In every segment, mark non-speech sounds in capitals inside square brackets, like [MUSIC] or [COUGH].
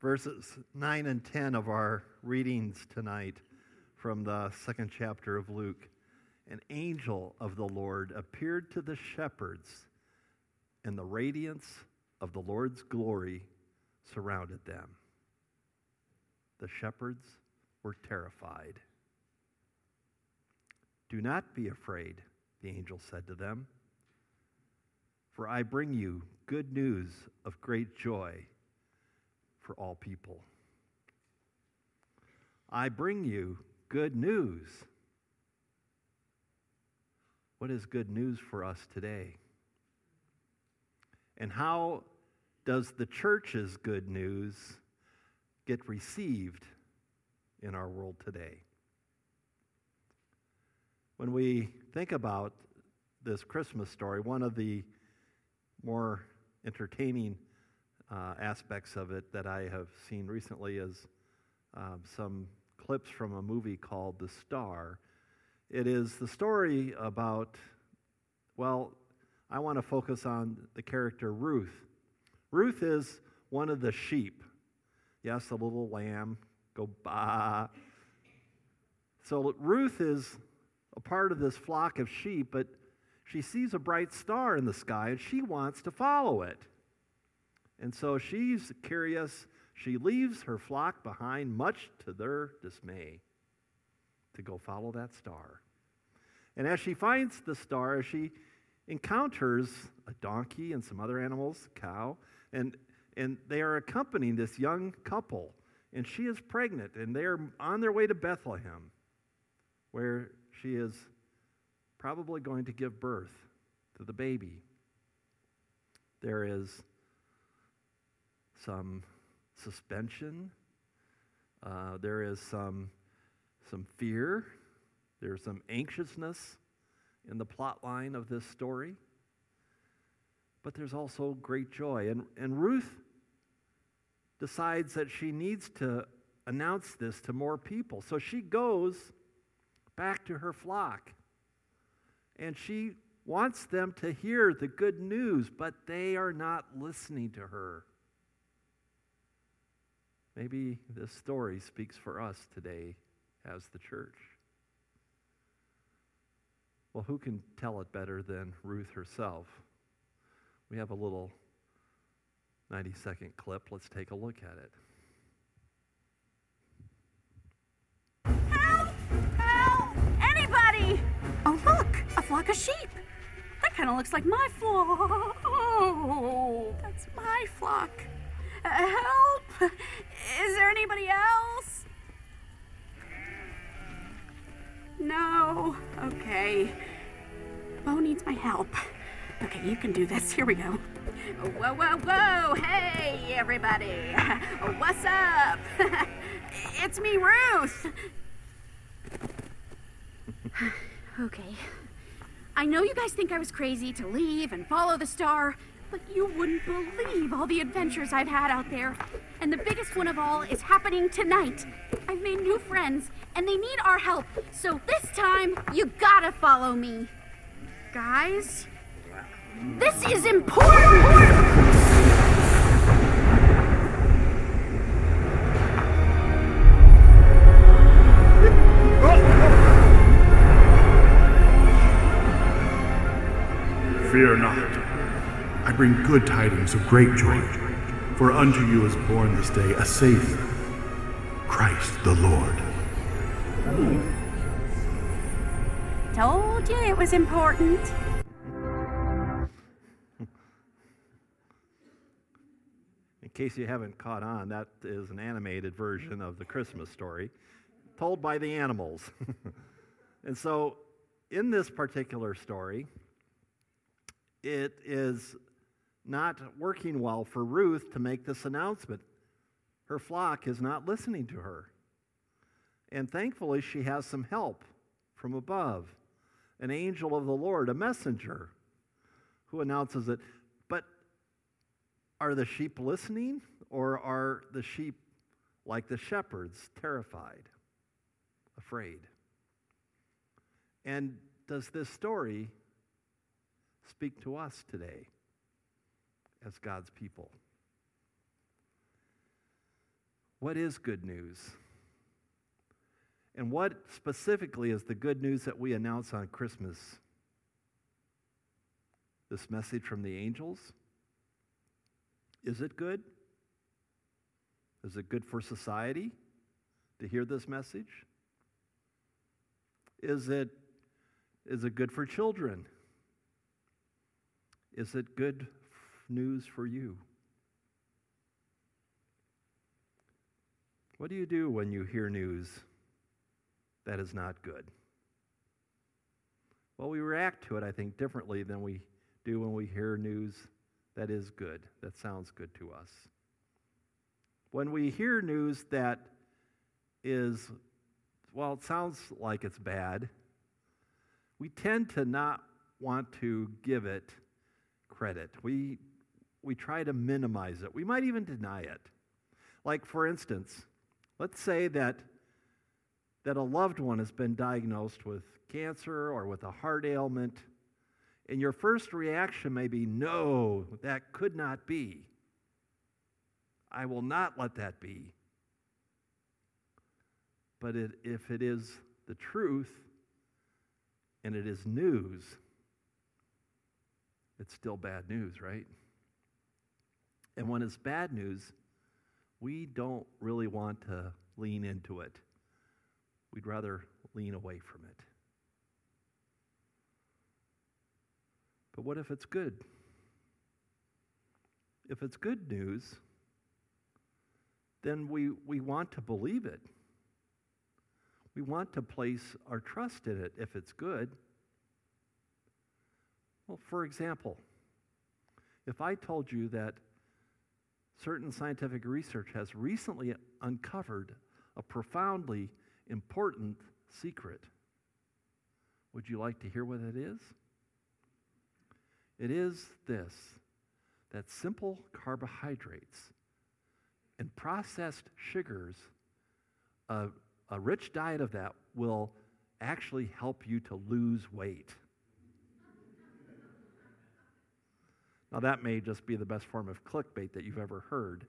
verses 9 and 10 of our readings tonight from the second chapter of Luke. An angel of the Lord appeared to the shepherds, and the radiance of the Lord's glory surrounded them. The shepherds were terrified. Do not be afraid, the angel said to them, for I bring you good news of great joy for all people. I bring you good news. What is good news for us today? And how does the church's good news get received in our world today? When we think about this Christmas story, one of the more entertaining uh, aspects of it that I have seen recently is um, some clips from a movie called The Star. It is the story about, well, I want to focus on the character Ruth. Ruth is one of the sheep. Yes, the little lamb, go ba. So Ruth is a part of this flock of sheep, but she sees a bright star in the sky and she wants to follow it. And so she's curious. She leaves her flock behind, much to their dismay, to go follow that star. And as she finds the star, she encounters a donkey and some other animals, cow, and, and they are accompanying this young couple. And she is pregnant, and they are on their way to Bethlehem, where she is probably going to give birth to the baby. There is some suspension. Uh, there is some, some fear. There's some anxiousness in the plot line of this story. But there's also great joy. And, and Ruth decides that she needs to announce this to more people. So she goes back to her flock and she wants them to hear the good news, but they are not listening to her. Maybe this story speaks for us today as the church. Well, who can tell it better than Ruth herself? We have a little 90 second clip. Let's take a look at it. Help! Help! Anybody! Oh, look! A flock of sheep! That kind of looks like my flock. Oh, that's my flock. Help! Bo needs my help. Okay, you can do this. Here we go. Whoa, whoa, whoa! Hey, everybody! [LAUGHS] What's up? [LAUGHS] it's me, Ruth! [SIGHS] okay. I know you guys think I was crazy to leave and follow the star, but you wouldn't believe all the adventures I've had out there. And the biggest one of all is happening tonight. I've made new friends, and they need our help. So this time, you gotta follow me. Guys, this is important! Fear not. I bring good tidings of great joy. For unto you is born this day a Savior, Christ the Lord. Told you it was important. [LAUGHS] In case you haven't caught on, that is an animated version of the Christmas story told by the animals. [LAUGHS] and so, in this particular story, it is not working well for Ruth to make this announcement. Her flock is not listening to her. And thankfully, she has some help from above an angel of the Lord, a messenger, who announces it. But are the sheep listening, or are the sheep like the shepherds, terrified, afraid? And does this story speak to us today as God's people? What is good news? And what specifically is the good news that we announce on Christmas? This message from the angels? Is it good? Is it good for society to hear this message? Is it, is it good for children? Is it good news for you? What do you do when you hear news that is not good? Well, we react to it, I think, differently than we do when we hear news that is good, that sounds good to us. When we hear news that is, well, it sounds like it's bad, we tend to not want to give it credit. We, we try to minimize it. We might even deny it. Like, for instance, let's say that, that a loved one has been diagnosed with cancer or with a heart ailment, and your first reaction may be, No, that could not be. I will not let that be. But it, if it is the truth and it is news, it's still bad news, right? And when it's bad news, we don't really want to lean into it. We'd rather lean away from it. But what if it's good? If it's good news, then we, we want to believe it. We want to place our trust in it if it's good. Well, for example, if I told you that certain scientific research has recently uncovered a profoundly important secret, would you like to hear what it is? It is this that simple carbohydrates and processed sugars, a, a rich diet of that will actually help you to lose weight. Now, that may just be the best form of clickbait that you've ever heard.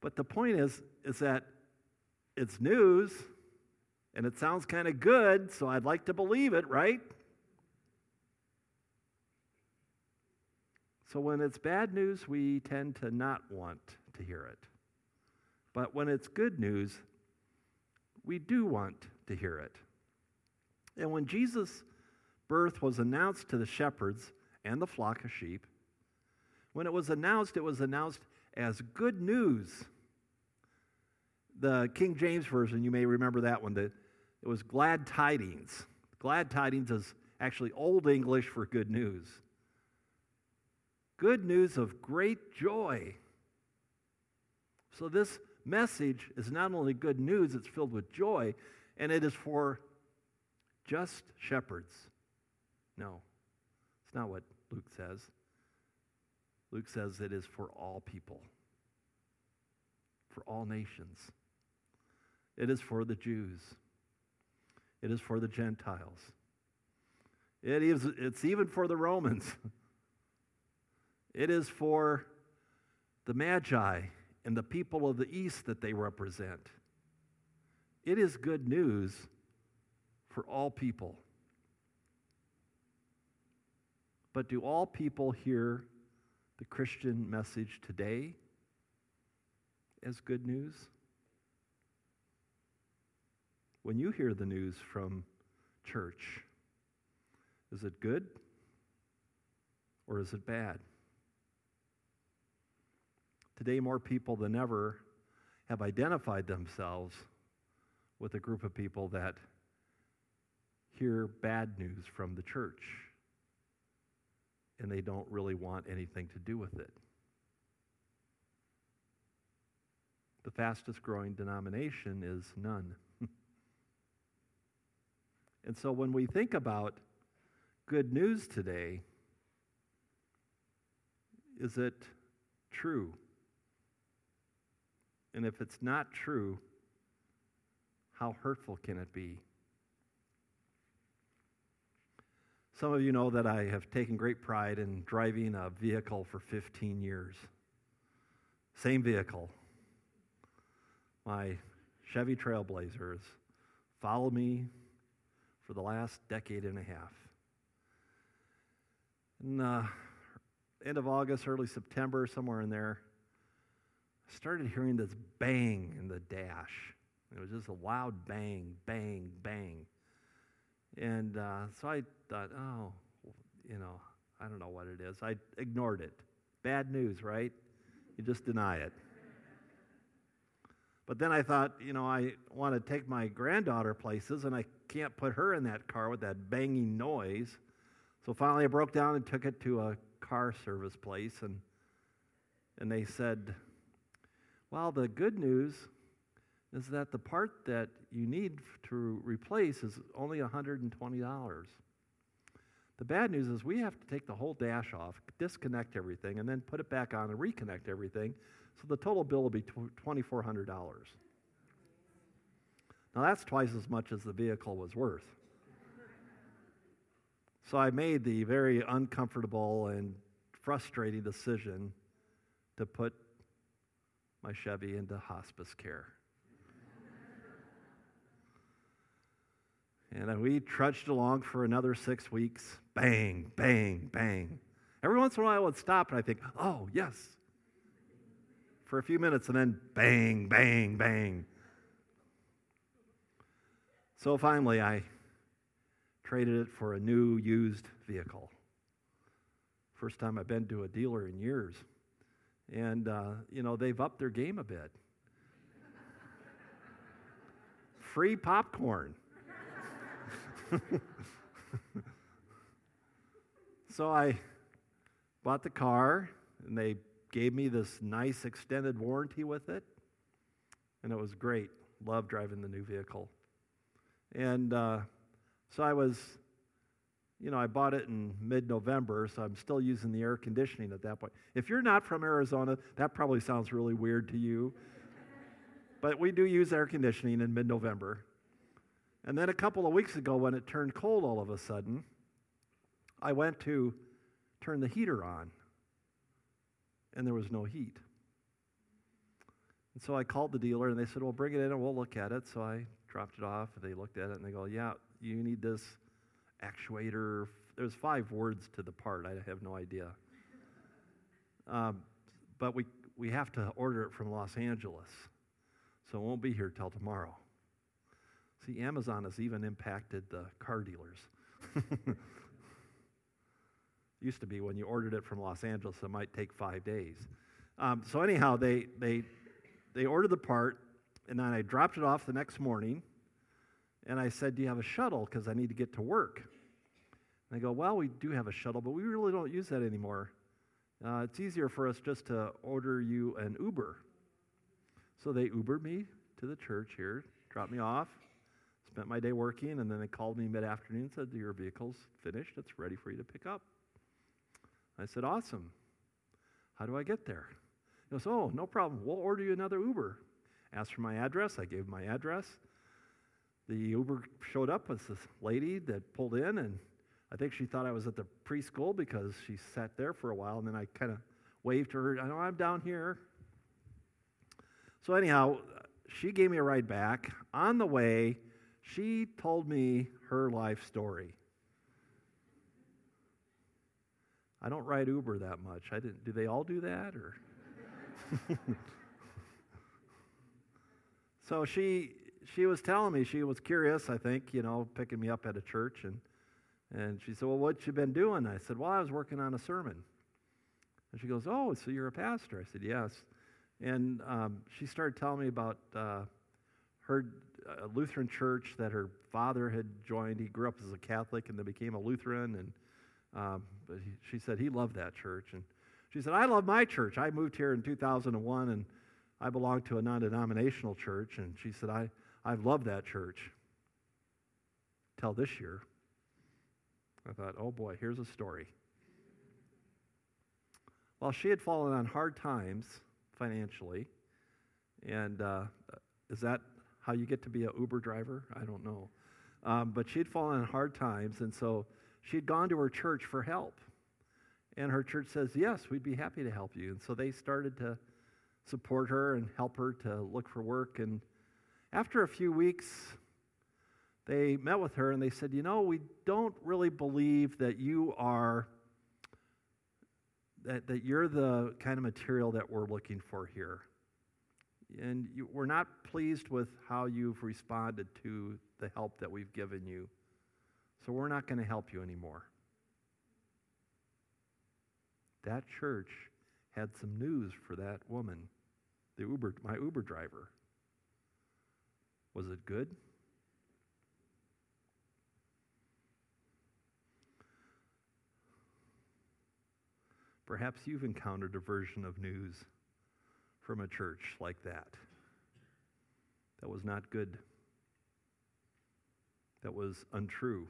But the point is, is that it's news and it sounds kind of good, so I'd like to believe it, right? So when it's bad news, we tend to not want to hear it. But when it's good news, we do want to hear it. And when Jesus' birth was announced to the shepherds and the flock of sheep, when it was announced, it was announced as good news. The King James Version, you may remember that one, that it was glad tidings. Glad tidings is actually Old English for good news good news of great joy. So, this message is not only good news, it's filled with joy, and it is for just shepherds. No, it's not what Luke says. Luke says it is for all people, for all nations. It is for the Jews, it is for the Gentiles. It is, it's even for the Romans. [LAUGHS] It is for the Magi and the people of the East that they represent. It is good news for all people. But do all people hear the Christian message today as good news? When you hear the news from church, is it good or is it bad? Today, more people than ever have identified themselves with a group of people that hear bad news from the church and they don't really want anything to do with it. The fastest growing denomination is none. [LAUGHS] and so when we think about good news today, is it true? And if it's not true, how hurtful can it be? Some of you know that I have taken great pride in driving a vehicle for 15 years. Same vehicle. My Chevy Trailblazers followed me for the last decade and a half. In uh, end of August, early September, somewhere in there, I started hearing this bang in the dash. It was just a loud bang, bang, bang. And uh, so I thought, oh, you know, I don't know what it is. I ignored it. Bad news, right? You just deny it. But then I thought, you know, I want to take my granddaughter places, and I can't put her in that car with that banging noise. So finally, I broke down and took it to a car service place, and, and they said, Well, the good news is that the part that you need to replace is only $120. The bad news is we have to take the whole dash off, disconnect everything, and then put it back on and reconnect everything. So the total bill will be $2,400. Now that's twice as much as the vehicle was worth. So I made the very uncomfortable and frustrating decision to put my Chevy into hospice care. And we trudged along for another six weeks. Bang, bang, bang. Every once in a while, I would stop and I think, oh, yes. For a few minutes, and then bang, bang, bang. So finally, I traded it for a new used vehicle. First time I've been to a dealer in years. And, uh, you know, they've upped their game a bit. Free popcorn. [LAUGHS] so I bought the car, and they gave me this nice extended warranty with it, and it was great. Love driving the new vehicle. And uh, so I was, you know, I bought it in mid November, so I'm still using the air conditioning at that point. If you're not from Arizona, that probably sounds really weird to you. but we do use air conditioning in mid November. And then a couple of weeks ago, when it turned cold all of a sudden, I went to turn the heater on, and there was no heat. And so I called the dealer, and they said, Well, bring it in and we'll look at it. So I dropped it off, and they looked at it, and they go, Yeah, you need this actuator. There's five words to the part. I have no idea. Um, but we, we have to order it from Los Angeles, so it won't be here till tomorrow. See, Amazon has even impacted the car dealers. [LAUGHS] Used to be when you ordered it from Los Angeles, it might take five days. Um, so anyhow, they they they ordered the part, and then I dropped it off the next morning, and I said, "Do you have a shuttle? Because I need to get to work." And they go, "Well, we do have a shuttle, but we really don't use that anymore. Uh, it's easier for us just to order you an Uber." So they Ubered me to the church here, dropped me off, Spent my day working, and then they called me mid afternoon and said, Your vehicle's finished. It's ready for you to pick up. I said, Awesome. How do I get there? He goes, Oh, no problem. We'll order you another Uber. Asked for my address. I gave my address. The Uber showed up with this lady that pulled in, and I think she thought I was at the preschool because she sat there for a while, and then I kind of waved to her. I know I'm down here. So, anyhow, she gave me a ride back. On the way, she told me her life story. I don't ride Uber that much. I didn't. Do they all do that, or? [LAUGHS] so she she was telling me she was curious. I think you know, picking me up at a church, and and she said, "Well, what you been doing?" I said, "Well, I was working on a sermon." And she goes, "Oh, so you're a pastor?" I said, "Yes." And um, she started telling me about uh, her a Lutheran church that her father had joined. He grew up as a Catholic and then became a Lutheran. And um, but he, she said he loved that church. And she said, I love my church. I moved here in 2001 and I belong to a non denominational church. And she said, I, I've loved that church till this year. I thought, oh boy, here's a story. Well, she had fallen on hard times financially. And uh, is that how you get to be an Uber driver. I don't know. Um, but she'd fallen on hard times, and so she'd gone to her church for help. And her church says, Yes, we'd be happy to help you. And so they started to support her and help her to look for work. And after a few weeks, they met with her and they said, You know, we don't really believe that you are. That, that you're the kind of material that we're looking for here. And you, we're not pleased with how you've responded to the help that we've given you. So we're not going to help you anymore. That church had some news for that woman, the Uber, my Uber driver. Was it good? Perhaps you've encountered a version of news from a church like that that was not good, that was untrue,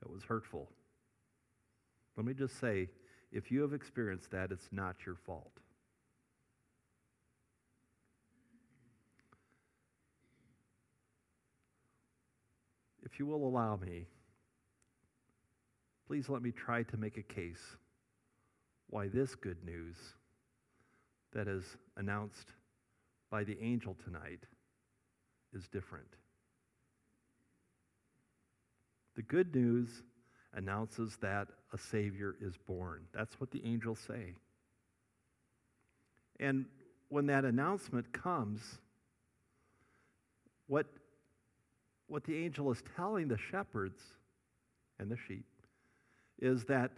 that was hurtful. Let me just say if you have experienced that, it's not your fault. If you will allow me, please let me try to make a case why this good news that is announced by the angel tonight is different. The good news announces that a Savior is born. That's what the angels say. And when that announcement comes, what, what the angel is telling the shepherds and the sheep is that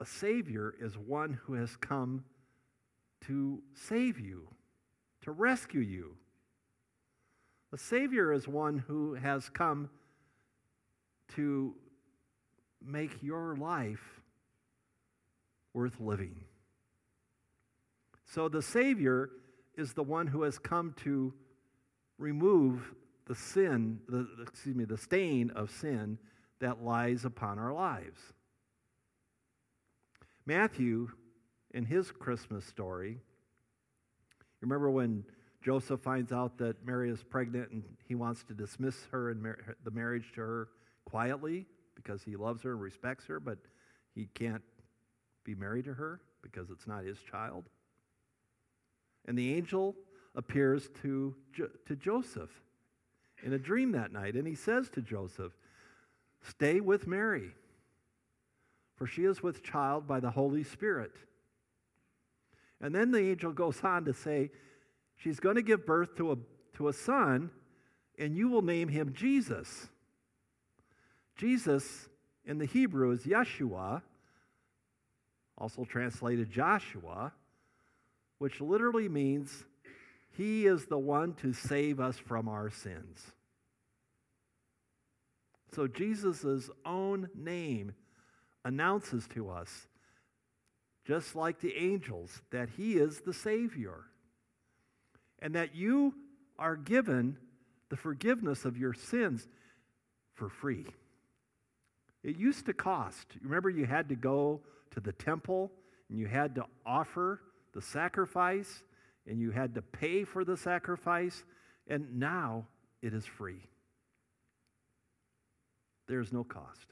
a Savior is one who has come to save you, to rescue you. A Savior is one who has come to make your life worth living. So the Savior is the one who has come to remove the sin, the, excuse me, the stain of sin that lies upon our lives. Matthew, in his Christmas story, You remember when Joseph finds out that Mary is pregnant and he wants to dismiss her and mar- the marriage to her quietly because he loves her and respects her, but he can't be married to her because it's not his child. And the angel appears to, jo- to Joseph in a dream that night, and he says to Joseph, Stay with Mary, for she is with child by the Holy Spirit. And then the angel goes on to say, She's going to give birth to a, to a son, and you will name him Jesus. Jesus in the Hebrew is Yeshua, also translated Joshua, which literally means he is the one to save us from our sins. So Jesus' own name announces to us, just like the angels, that he is the Savior and that you are given the forgiveness of your sins for free. It used to cost. Remember, you had to go to the temple and you had to offer the sacrifice and you had to pay for the sacrifice, and now it is free. There's no cost.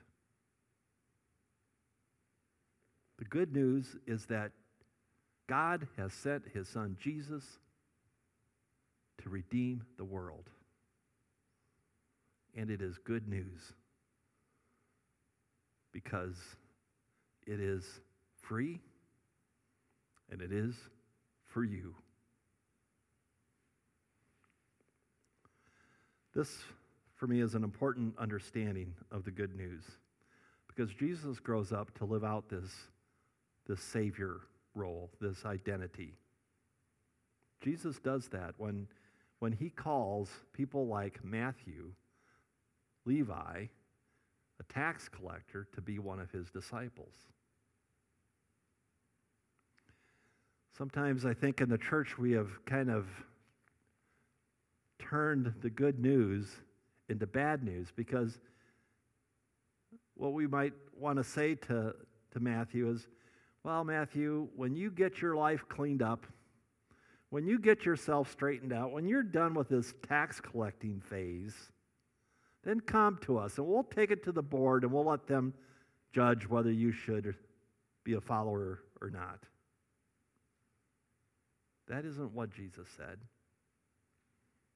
The good news is that God has sent his son Jesus to redeem the world. And it is good news because it is free and it is for you. This, for me, is an important understanding of the good news because Jesus grows up to live out this, this Savior role, this identity. Jesus does that when, when he calls people like Matthew, Levi, a tax collector, to be one of his disciples. Sometimes I think in the church we have kind of turned the good news into bad news because what we might want to say to, to Matthew is, well, Matthew, when you get your life cleaned up, when you get yourself straightened out, when you're done with this tax collecting phase, then come to us and we'll take it to the board and we'll let them judge whether you should be a follower or not. That isn't what Jesus said.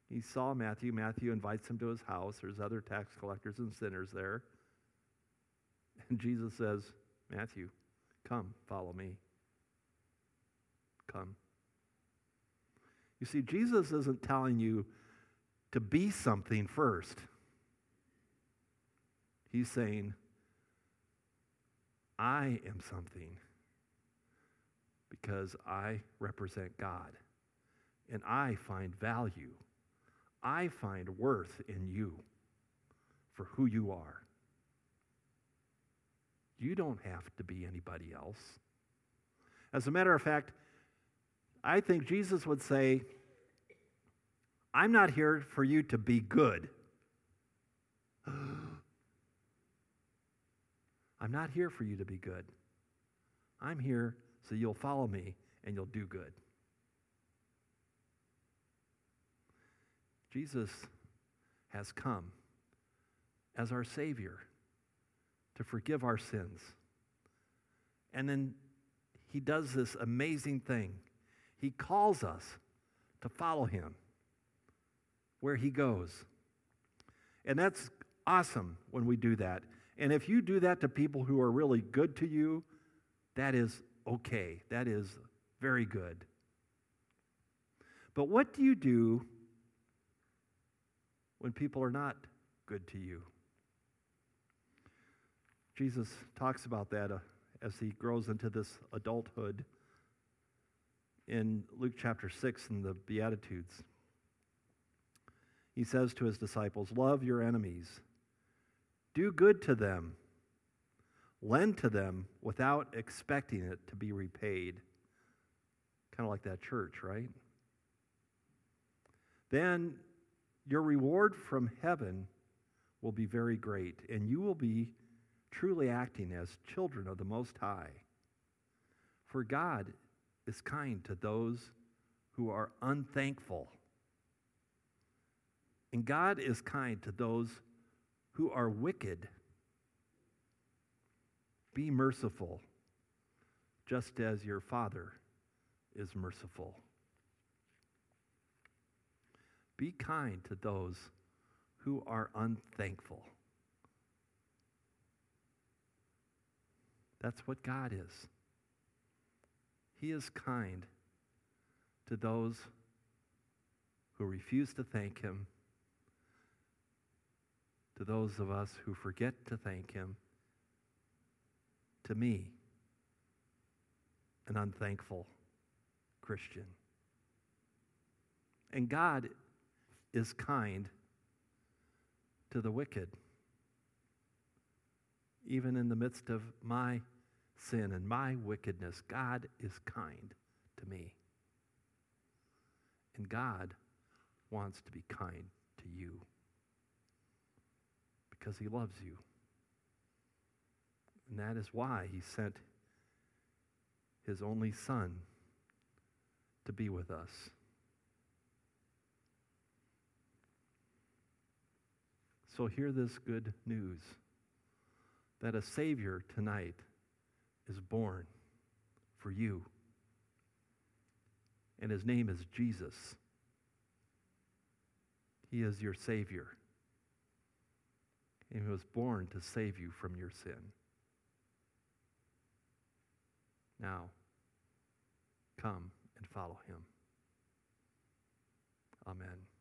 He saw Matthew. Matthew invites him to his house. There's other tax collectors and sinners there. And Jesus says, Matthew, come, follow me. Come. You see, Jesus isn't telling you to be something first. He's saying, I am something because I represent God and I find value. I find worth in you for who you are. You don't have to be anybody else. As a matter of fact, I think Jesus would say, I'm not here for you to be good. [GASPS] I'm not here for you to be good. I'm here so you'll follow me and you'll do good. Jesus has come as our Savior to forgive our sins. And then he does this amazing thing. He calls us to follow him where he goes. And that's awesome when we do that. And if you do that to people who are really good to you, that is okay. That is very good. But what do you do when people are not good to you? Jesus talks about that uh, as he grows into this adulthood in Luke chapter 6 in the Beatitudes. He says to his disciples, Love your enemies, do good to them, lend to them without expecting it to be repaid. Kind of like that church, right? Then your reward from heaven will be very great, and you will be truly acting as children of the Most High. For God is kind to those who are unthankful. And God is kind to those who are wicked. Be merciful, just as your Father is merciful. Be kind to those who are unthankful. That's what God is. He is kind to those who refuse to thank Him, to those of us who forget to thank Him, to me, an unthankful Christian. And God is kind to the wicked, even in the midst of my sin and my wickedness, God is kind to me. And God wants to be kind to you because he loves you. And that is why he sent his only son to be with us. So hear this good news that a Savior tonight is born for you. And his name is Jesus. He is your Savior. And he was born to save you from your sin. Now, come and follow him. Amen.